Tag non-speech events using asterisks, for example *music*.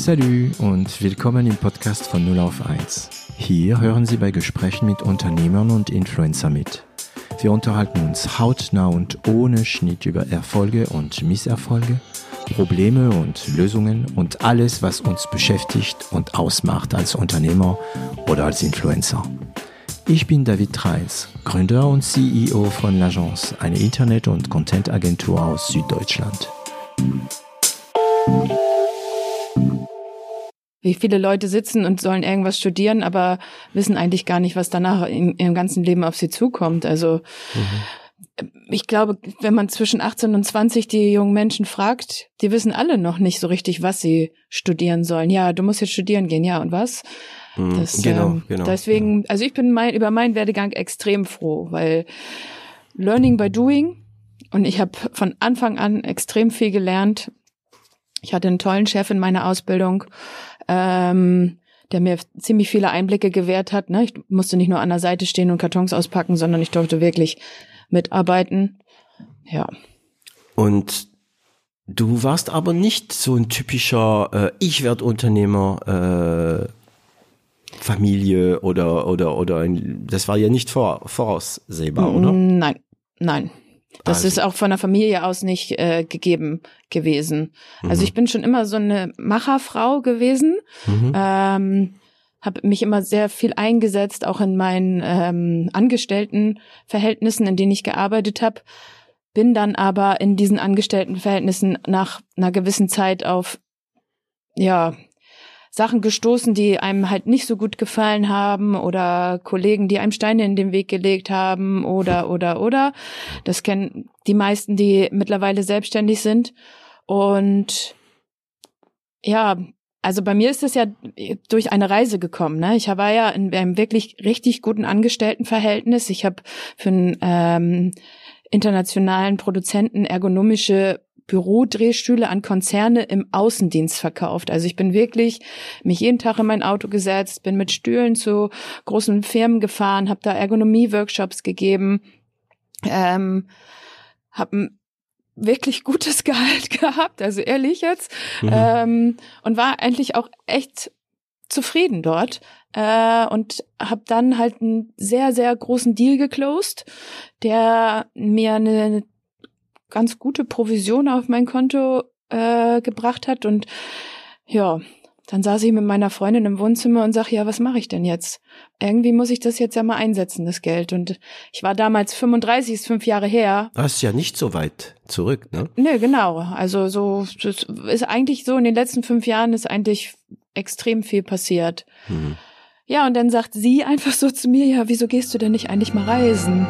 Salut und willkommen im Podcast von 0 auf 1. Hier hören Sie bei Gesprächen mit Unternehmern und Influencer mit. Wir unterhalten uns hautnah und ohne Schnitt über Erfolge und Misserfolge, Probleme und Lösungen und alles, was uns beschäftigt und ausmacht als Unternehmer oder als Influencer. Ich bin David Treis, Gründer und CEO von L'Agence, eine Internet- und Content-Agentur aus Süddeutschland. Wie viele Leute sitzen und sollen irgendwas studieren, aber wissen eigentlich gar nicht, was danach in ihrem ganzen Leben auf sie zukommt. Also mhm. ich glaube, wenn man zwischen 18 und 20 die jungen Menschen fragt, die wissen alle noch nicht so richtig, was sie studieren sollen. Ja, du musst jetzt studieren gehen, ja, und was? Mhm. Das, genau, ähm, genau. Deswegen, also ich bin mein, über meinen Werdegang extrem froh, weil Learning by Doing und ich habe von Anfang an extrem viel gelernt. Ich hatte einen tollen Chef in meiner Ausbildung ähm, der mir ziemlich viele Einblicke gewährt hat. Ne? Ich musste nicht nur an der Seite stehen und Kartons auspacken, sondern ich durfte wirklich mitarbeiten. Ja. Und du warst aber nicht so ein typischer äh, Ich werde Unternehmer äh, Familie oder oder oder ein, das war ja nicht vor, voraussehbar, oder? Nein, nein. Das also. ist auch von der Familie aus nicht äh, gegeben gewesen. Also mhm. Ich bin schon immer so eine Macherfrau gewesen. Mhm. Ähm, habe mich immer sehr viel eingesetzt, auch in meinen ähm, Angestelltenverhältnissen, in denen ich gearbeitet habe. Bin dann aber in diesen Angestelltenverhältnissen nach einer gewissen Zeit auf ja Sachen gestoßen, die einem halt nicht so gut gefallen haben oder Kollegen, die einem Steine in den Weg gelegt haben oder, oder, oder. Das kennen die meisten, die mittlerweile selbstständig sind. Und ja, also bei mir ist es ja durch eine Reise gekommen. Ne? Ich war ja in einem wirklich richtig guten Angestelltenverhältnis. Ich habe für einen ähm, internationalen Produzenten ergonomische Bürodrehstühle an Konzerne im Außendienst verkauft. Also ich bin wirklich mich jeden Tag in mein Auto gesetzt, bin mit Stühlen zu großen Firmen gefahren, habe da Ergonomie-Workshops gegeben, ähm, habe ein wirklich gutes *laughs* Gehalt gehabt, also ehrlich jetzt, mhm. ähm, und war eigentlich auch echt zufrieden dort äh, und habe dann halt einen sehr sehr großen Deal geclosed, der mir eine ganz gute Provision auf mein Konto äh, gebracht hat. Und ja, dann saß ich mit meiner Freundin im Wohnzimmer und sag, ja, was mache ich denn jetzt? Irgendwie muss ich das jetzt ja mal einsetzen, das Geld. Und ich war damals 35, ist fünf Jahre her. Das ist ja nicht so weit zurück, ne? Nee, genau. Also so, das ist eigentlich so, in den letzten fünf Jahren ist eigentlich extrem viel passiert. Hm. Ja, und dann sagt sie einfach so zu mir, ja, wieso gehst du denn nicht eigentlich mal reisen?